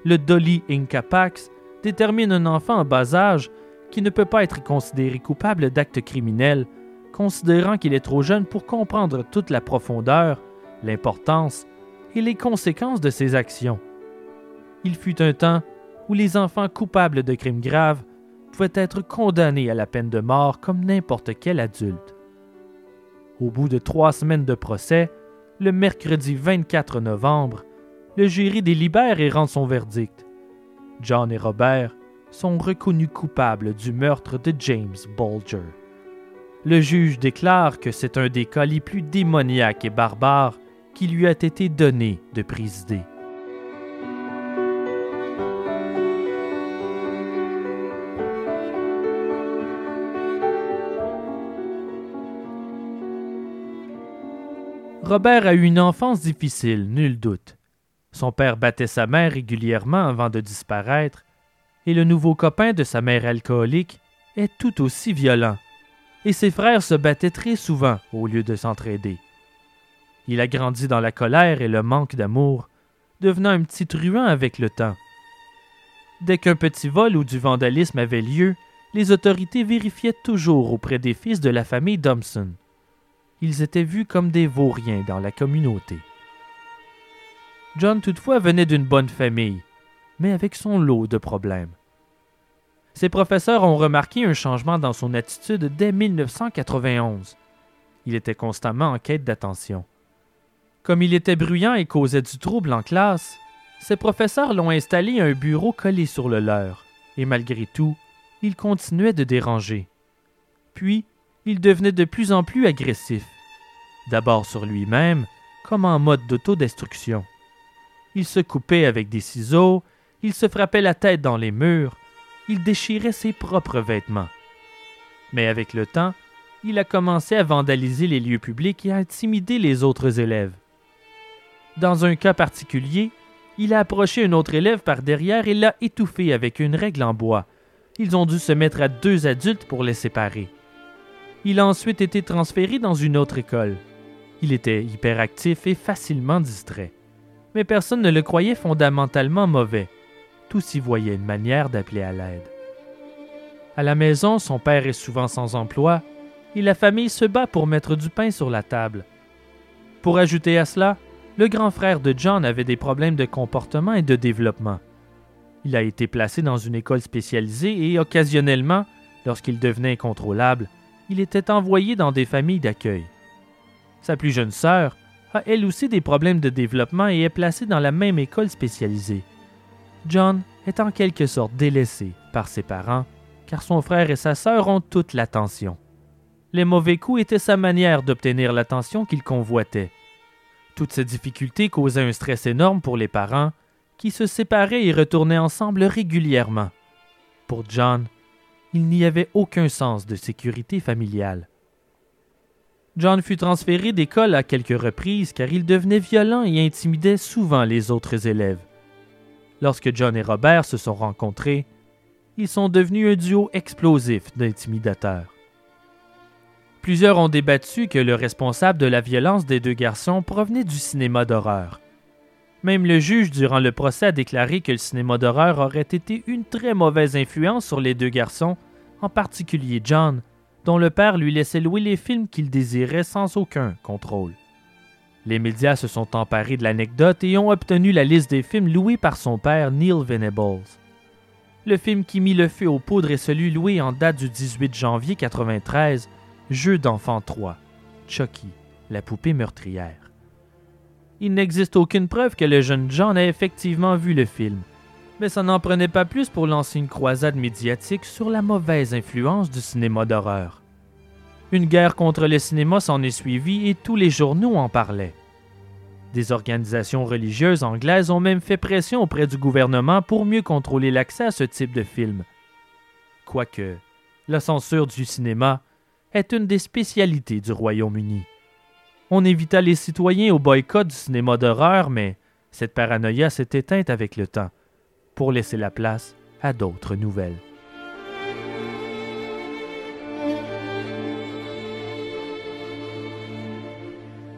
Le Dolly Incapax détermine un enfant en bas âge qui ne peut pas être considéré coupable d'actes criminels, considérant qu'il est trop jeune pour comprendre toute la profondeur, l'importance et les conséquences de ses actions. Il fut un temps où les enfants coupables de crimes graves pouvaient être condamnés à la peine de mort comme n'importe quel adulte. Au bout de trois semaines de procès, le mercredi 24 novembre, le jury délibère et rend son verdict. John et Robert sont reconnus coupables du meurtre de James Bolger. Le juge déclare que c'est un des cas les plus démoniaques et barbares qui lui a été donné de présider. Robert a eu une enfance difficile, nul doute. Son père battait sa mère régulièrement avant de disparaître, et le nouveau copain de sa mère alcoolique est tout aussi violent, et ses frères se battaient très souvent au lieu de s'entraider. Il a grandi dans la colère et le manque d'amour, devenant un petit truand avec le temps. Dès qu'un petit vol ou du vandalisme avait lieu, les autorités vérifiaient toujours auprès des fils de la famille Thompson. Ils étaient vus comme des vauriens dans la communauté. John toutefois venait d'une bonne famille, mais avec son lot de problèmes. Ses professeurs ont remarqué un changement dans son attitude dès 1991. Il était constamment en quête d'attention. Comme il était bruyant et causait du trouble en classe, ses professeurs l'ont installé à un bureau collé sur le leur, et malgré tout, il continuait de déranger. Puis, il devenait de plus en plus agressif, d'abord sur lui-même, comme en mode d'autodestruction. Il se coupait avec des ciseaux, il se frappait la tête dans les murs, il déchirait ses propres vêtements. Mais avec le temps, il a commencé à vandaliser les lieux publics et à intimider les autres élèves. Dans un cas particulier, il a approché un autre élève par derrière et l'a étouffé avec une règle en bois. Ils ont dû se mettre à deux adultes pour les séparer. Il a ensuite été transféré dans une autre école. Il était hyperactif et facilement distrait. Mais personne ne le croyait fondamentalement mauvais tous y voyaient une manière d'appeler à l'aide. À la maison, son père est souvent sans emploi et la famille se bat pour mettre du pain sur la table. Pour ajouter à cela, le grand frère de John avait des problèmes de comportement et de développement. Il a été placé dans une école spécialisée et occasionnellement, lorsqu'il devenait incontrôlable, il était envoyé dans des familles d'accueil. Sa plus jeune sœur a elle aussi des problèmes de développement et est placée dans la même école spécialisée. John est en quelque sorte délaissé par ses parents, car son frère et sa sœur ont toute l'attention. Les mauvais coups étaient sa manière d'obtenir l'attention qu'il convoitait. Toutes ces difficultés causaient un stress énorme pour les parents, qui se séparaient et retournaient ensemble régulièrement. Pour John, il n'y avait aucun sens de sécurité familiale. John fut transféré d'école à quelques reprises car il devenait violent et intimidait souvent les autres élèves. Lorsque John et Robert se sont rencontrés, ils sont devenus un duo explosif d'intimidateurs. Plusieurs ont débattu que le responsable de la violence des deux garçons provenait du cinéma d'horreur. Même le juge durant le procès a déclaré que le cinéma d'horreur aurait été une très mauvaise influence sur les deux garçons, en particulier John, dont le père lui laissait louer les films qu'il désirait sans aucun contrôle. Les médias se sont emparés de l'anecdote et ont obtenu la liste des films loués par son père Neil Venables. Le film qui mit le feu aux poudres est celui loué en date du 18 janvier 93, Jeu d'enfant 3, Chucky, la poupée meurtrière. Il n'existe aucune preuve que le jeune John ait effectivement vu le film, mais ça n'en prenait pas plus pour lancer une croisade médiatique sur la mauvaise influence du cinéma d'horreur. Une guerre contre le cinéma s'en est suivie et tous les journaux en parlaient. Des organisations religieuses anglaises ont même fait pression auprès du gouvernement pour mieux contrôler l'accès à ce type de film. Quoique, la censure du cinéma est une des spécialités du Royaume-Uni. On évita les citoyens au boycott du cinéma d'horreur, mais cette paranoïa s'est éteinte avec le temps, pour laisser la place à d'autres nouvelles.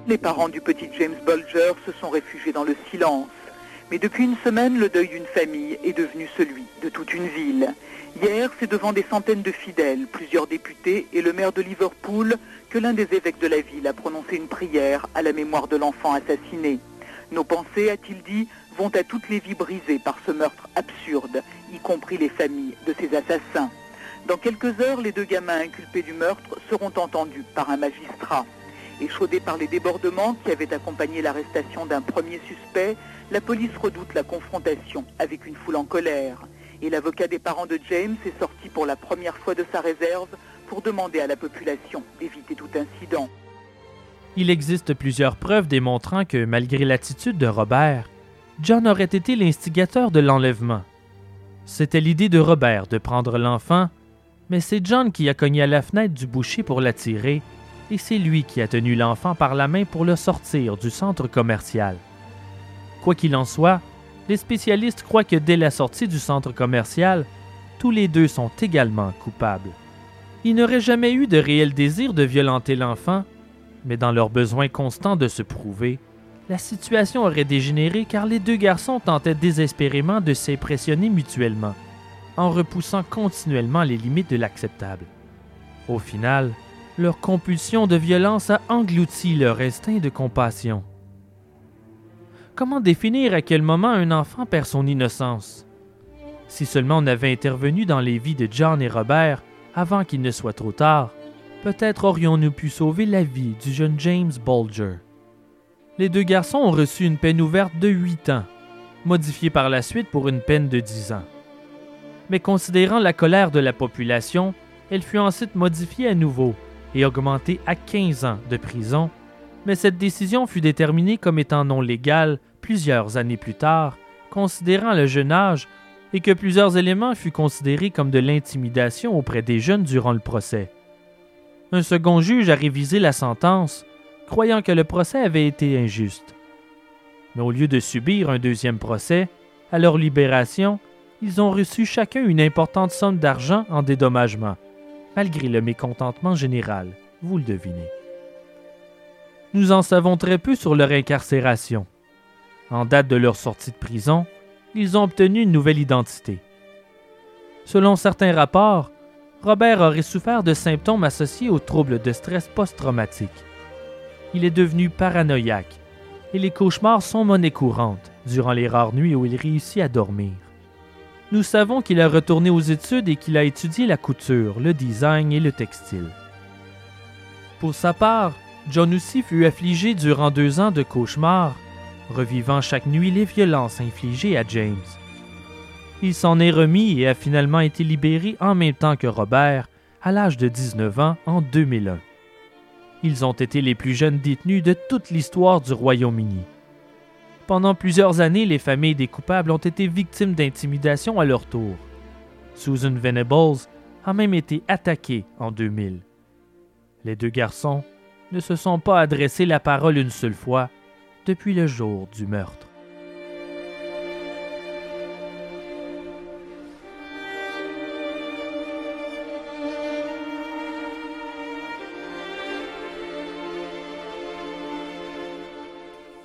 Les parents du petit James Bulger se sont réfugiés dans le silence. Mais depuis une semaine, le deuil d'une famille est devenu celui de toute une ville. Hier, c'est devant des centaines de fidèles, plusieurs députés et le maire de Liverpool que l'un des évêques de la ville a prononcé une prière à la mémoire de l'enfant assassiné. Nos pensées, a-t-il dit, vont à toutes les vies brisées par ce meurtre absurde, y compris les familles de ces assassins. Dans quelques heures, les deux gamins inculpés du meurtre seront entendus par un magistrat. Échaudée par les débordements qui avaient accompagné l'arrestation d'un premier suspect, la police redoute la confrontation avec une foule en colère. Et l'avocat des parents de James est sorti pour la première fois de sa réserve pour demander à la population d'éviter tout incident. Il existe plusieurs preuves démontrant que, malgré l'attitude de Robert, John aurait été l'instigateur de l'enlèvement. C'était l'idée de Robert de prendre l'enfant, mais c'est John qui a cogné à la fenêtre du boucher pour l'attirer et c'est lui qui a tenu l'enfant par la main pour le sortir du centre commercial. Quoi qu'il en soit, les spécialistes croient que dès la sortie du centre commercial, tous les deux sont également coupables. Ils n'auraient jamais eu de réel désir de violenter l'enfant, mais dans leur besoin constant de se prouver, la situation aurait dégénéré car les deux garçons tentaient désespérément de s'impressionner mutuellement, en repoussant continuellement les limites de l'acceptable. Au final, leur compulsion de violence a englouti leur instinct de compassion. Comment définir à quel moment un enfant perd son innocence? Si seulement on avait intervenu dans les vies de John et Robert avant qu'il ne soit trop tard, peut-être aurions-nous pu sauver la vie du jeune James Bulger. Les deux garçons ont reçu une peine ouverte de 8 ans, modifiée par la suite pour une peine de 10 ans. Mais considérant la colère de la population, elle fut ensuite modifiée à nouveau et augmentée à 15 ans de prison, mais cette décision fut déterminée comme étant non légale plusieurs années plus tard, considérant le jeune âge et que plusieurs éléments furent considérés comme de l'intimidation auprès des jeunes durant le procès. Un second juge a révisé la sentence, croyant que le procès avait été injuste. Mais au lieu de subir un deuxième procès, à leur libération, ils ont reçu chacun une importante somme d'argent en dédommagement, malgré le mécontentement général, vous le devinez. Nous en savons très peu sur leur incarcération. En date de leur sortie de prison, ils ont obtenu une nouvelle identité. Selon certains rapports, Robert aurait souffert de symptômes associés aux troubles de stress post-traumatique. Il est devenu paranoïaque et les cauchemars sont monnaie courante durant les rares nuits où il réussit à dormir. Nous savons qu'il a retourné aux études et qu'il a étudié la couture, le design et le textile. Pour sa part, John aussi fut affligé durant deux ans de cauchemars revivant chaque nuit les violences infligées à James. Il s'en est remis et a finalement été libéré en même temps que Robert, à l'âge de 19 ans en 2001. Ils ont été les plus jeunes détenus de toute l'histoire du Royaume-Uni. Pendant plusieurs années, les familles des coupables ont été victimes d'intimidation à leur tour. Susan Venables a même été attaquée en 2000. Les deux garçons ne se sont pas adressés la parole une seule fois, depuis le jour du meurtre.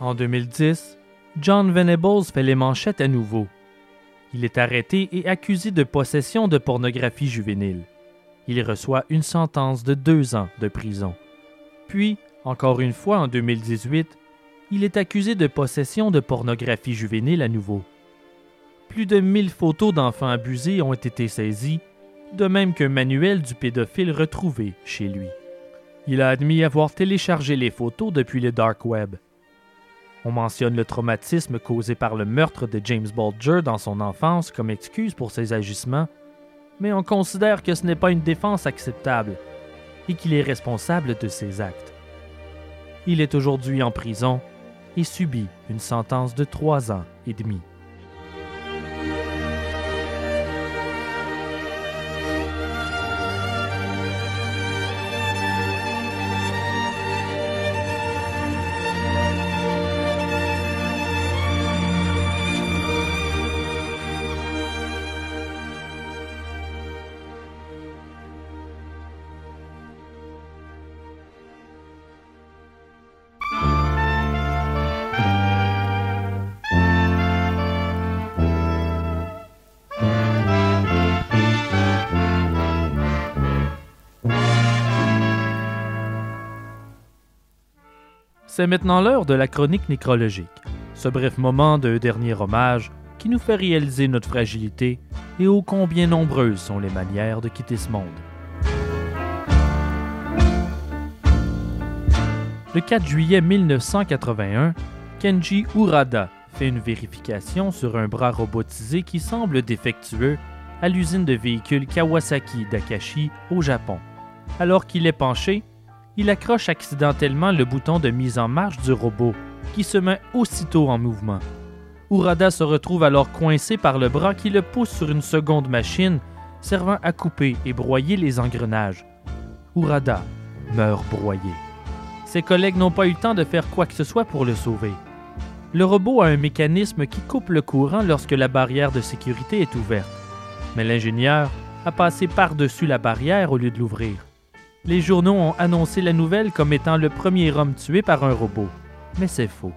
En 2010, John Venables fait les manchettes à nouveau. Il est arrêté et accusé de possession de pornographie juvénile. Il reçoit une sentence de deux ans de prison. Puis, encore une fois en 2018, il est accusé de possession de pornographie juvénile à nouveau. Plus de 1000 photos d'enfants abusés ont été saisies, de même qu'un manuel du pédophile retrouvé chez lui. Il a admis avoir téléchargé les photos depuis le dark web. On mentionne le traumatisme causé par le meurtre de James Bulger dans son enfance comme excuse pour ses agissements, mais on considère que ce n'est pas une défense acceptable et qu'il est responsable de ses actes. Il est aujourd'hui en prison et subit une sentence de trois ans et demi. C'est maintenant l'heure de la chronique nécrologique, ce bref moment de dernier hommage qui nous fait réaliser notre fragilité et ô combien nombreuses sont les manières de quitter ce monde. Le 4 juillet 1981, Kenji Urada fait une vérification sur un bras robotisé qui semble défectueux à l'usine de véhicules Kawasaki d'Akashi au Japon. Alors qu'il est penché, il accroche accidentellement le bouton de mise en marche du robot, qui se met aussitôt en mouvement. Urada se retrouve alors coincé par le bras qui le pousse sur une seconde machine servant à couper et broyer les engrenages. Urada, meurt broyé. Ses collègues n'ont pas eu le temps de faire quoi que ce soit pour le sauver. Le robot a un mécanisme qui coupe le courant lorsque la barrière de sécurité est ouverte. Mais l'ingénieur a passé par-dessus la barrière au lieu de l'ouvrir. Les journaux ont annoncé la nouvelle comme étant le premier homme tué par un robot. Mais c'est faux.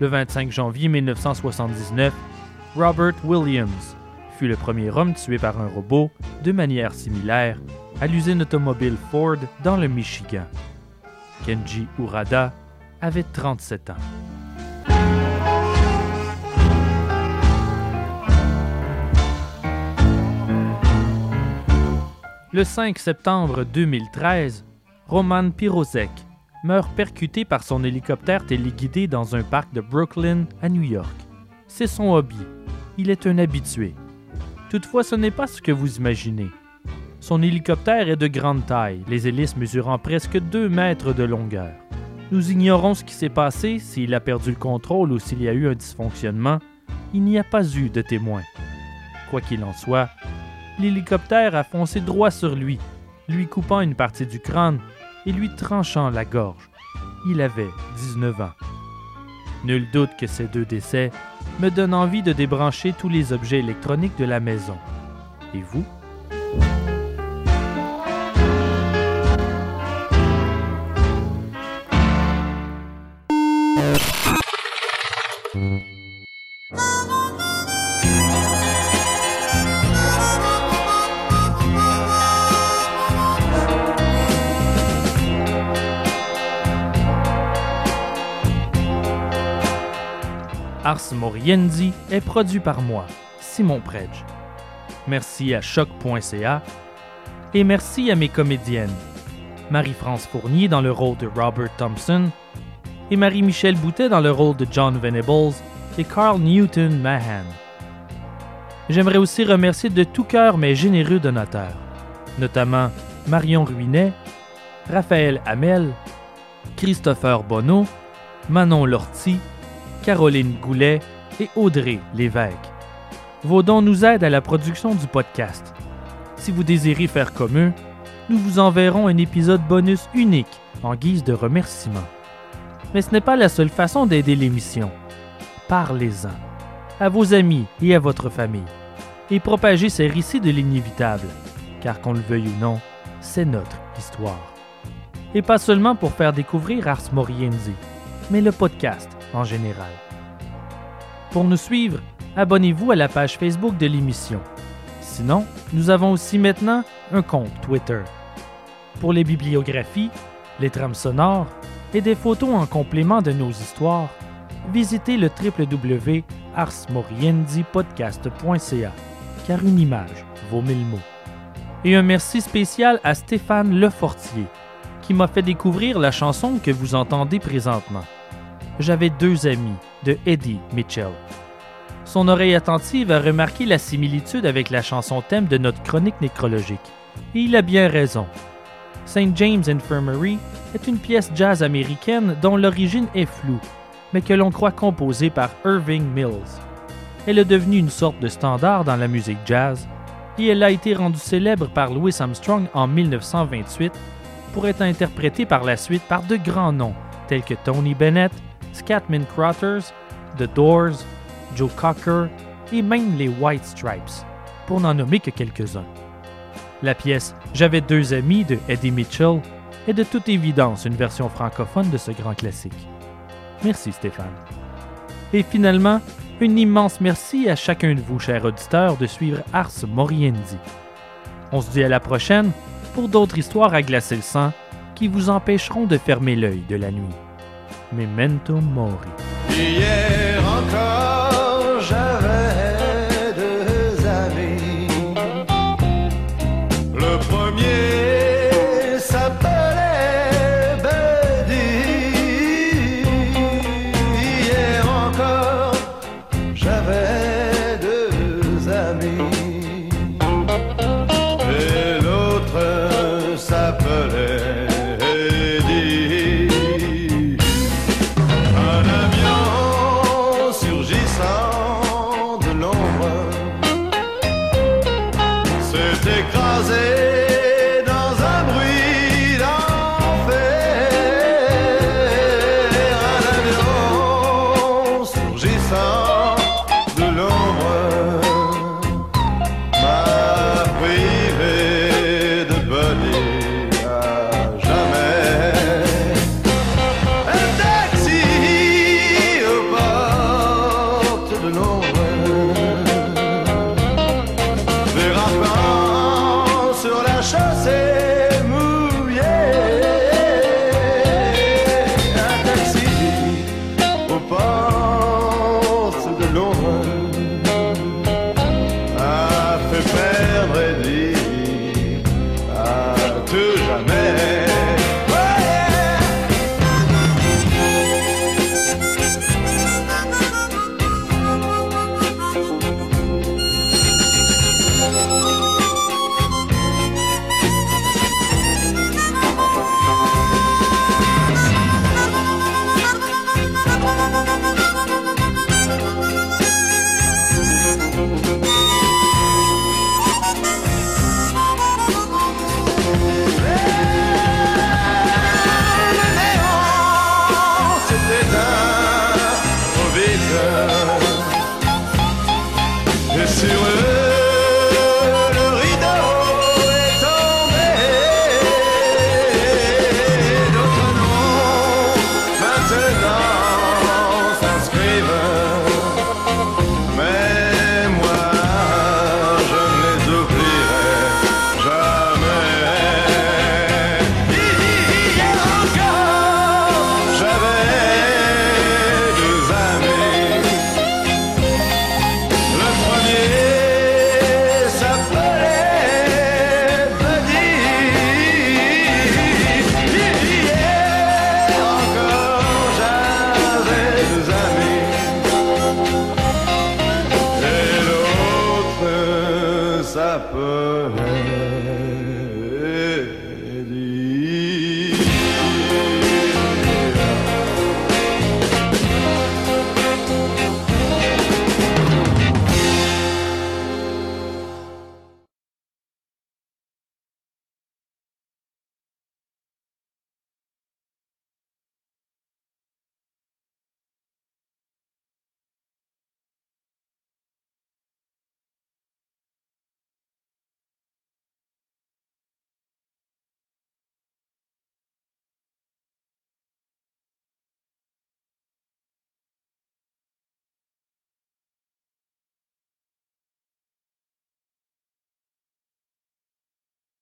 Le 25 janvier 1979, Robert Williams fut le premier homme tué par un robot de manière similaire à l'usine automobile Ford dans le Michigan. Kenji Urada avait 37 ans. Le 5 septembre 2013, Roman Pirozek meurt percuté par son hélicoptère téléguidé dans un parc de Brooklyn à New York. C'est son hobby. Il est un habitué. Toutefois, ce n'est pas ce que vous imaginez. Son hélicoptère est de grande taille, les hélices mesurant presque 2 mètres de longueur. Nous ignorons ce qui s'est passé, s'il a perdu le contrôle ou s'il y a eu un dysfonctionnement. Il n'y a pas eu de témoins. Quoi qu'il en soit, l'hélicoptère a foncé droit sur lui, lui coupant une partie du crâne et lui tranchant la gorge. Il avait 19 ans. Nul doute que ces deux décès me donnent envie de débrancher tous les objets électroniques de la maison. Et vous? Ars Moriendi est produit par moi, Simon Predge. Merci à choc.ca et merci à mes comédiennes, Marie-France Fournier dans le rôle de Robert Thompson et Marie-Michel Boutet dans le rôle de John Venables et Carl Newton Mahan. J'aimerais aussi remercier de tout cœur mes généreux donateurs, notamment Marion Ruinet, Raphaël Hamel, Christopher Bonneau, Manon Lortie, Caroline Goulet et Audrey Lévesque. Vos dons nous aident à la production du podcast. Si vous désirez faire comme eux, nous vous enverrons un épisode bonus unique en guise de remerciement. Mais ce n'est pas la seule façon d'aider l'émission. Parlez-en à vos amis et à votre famille et propagez ces récits de l'inévitable, car qu'on le veuille ou non, c'est notre histoire. Et pas seulement pour faire découvrir Ars Moriendi, mais le podcast en général. Pour nous suivre, abonnez-vous à la page Facebook de l'émission. Sinon, nous avons aussi maintenant un compte Twitter. Pour les bibliographies, les trames sonores et des photos en complément de nos histoires, visitez le www.arsmoriendipodcast.ca car une image vaut mille mots. Et un merci spécial à Stéphane Lefortier qui m'a fait découvrir la chanson que vous entendez présentement. J'avais deux amis de Eddie Mitchell. Son oreille attentive a remarqué la similitude avec la chanson thème de notre chronique nécrologique. Et il a bien raison. St. James Infirmary est une pièce jazz américaine dont l'origine est floue, mais que l'on croit composée par Irving Mills. Elle est devenue une sorte de standard dans la musique jazz et elle a été rendue célèbre par Louis Armstrong en 1928 pour être interprétée par la suite par de grands noms tels que Tony Bennett, Scatman Crothers, The Doors, Joe Cocker et même les White Stripes, pour n'en nommer que quelques-uns. La pièce J'avais deux amis de Eddie Mitchell est de toute évidence une version francophone de ce grand classique. Merci Stéphane. Et finalement, un immense merci à chacun de vous, chers auditeurs, de suivre Ars Moriendi. On se dit à la prochaine pour d'autres histoires à glacer le sang qui vous empêcheront de fermer l'œil de la nuit. Memento Mori. Hier encore, j'avais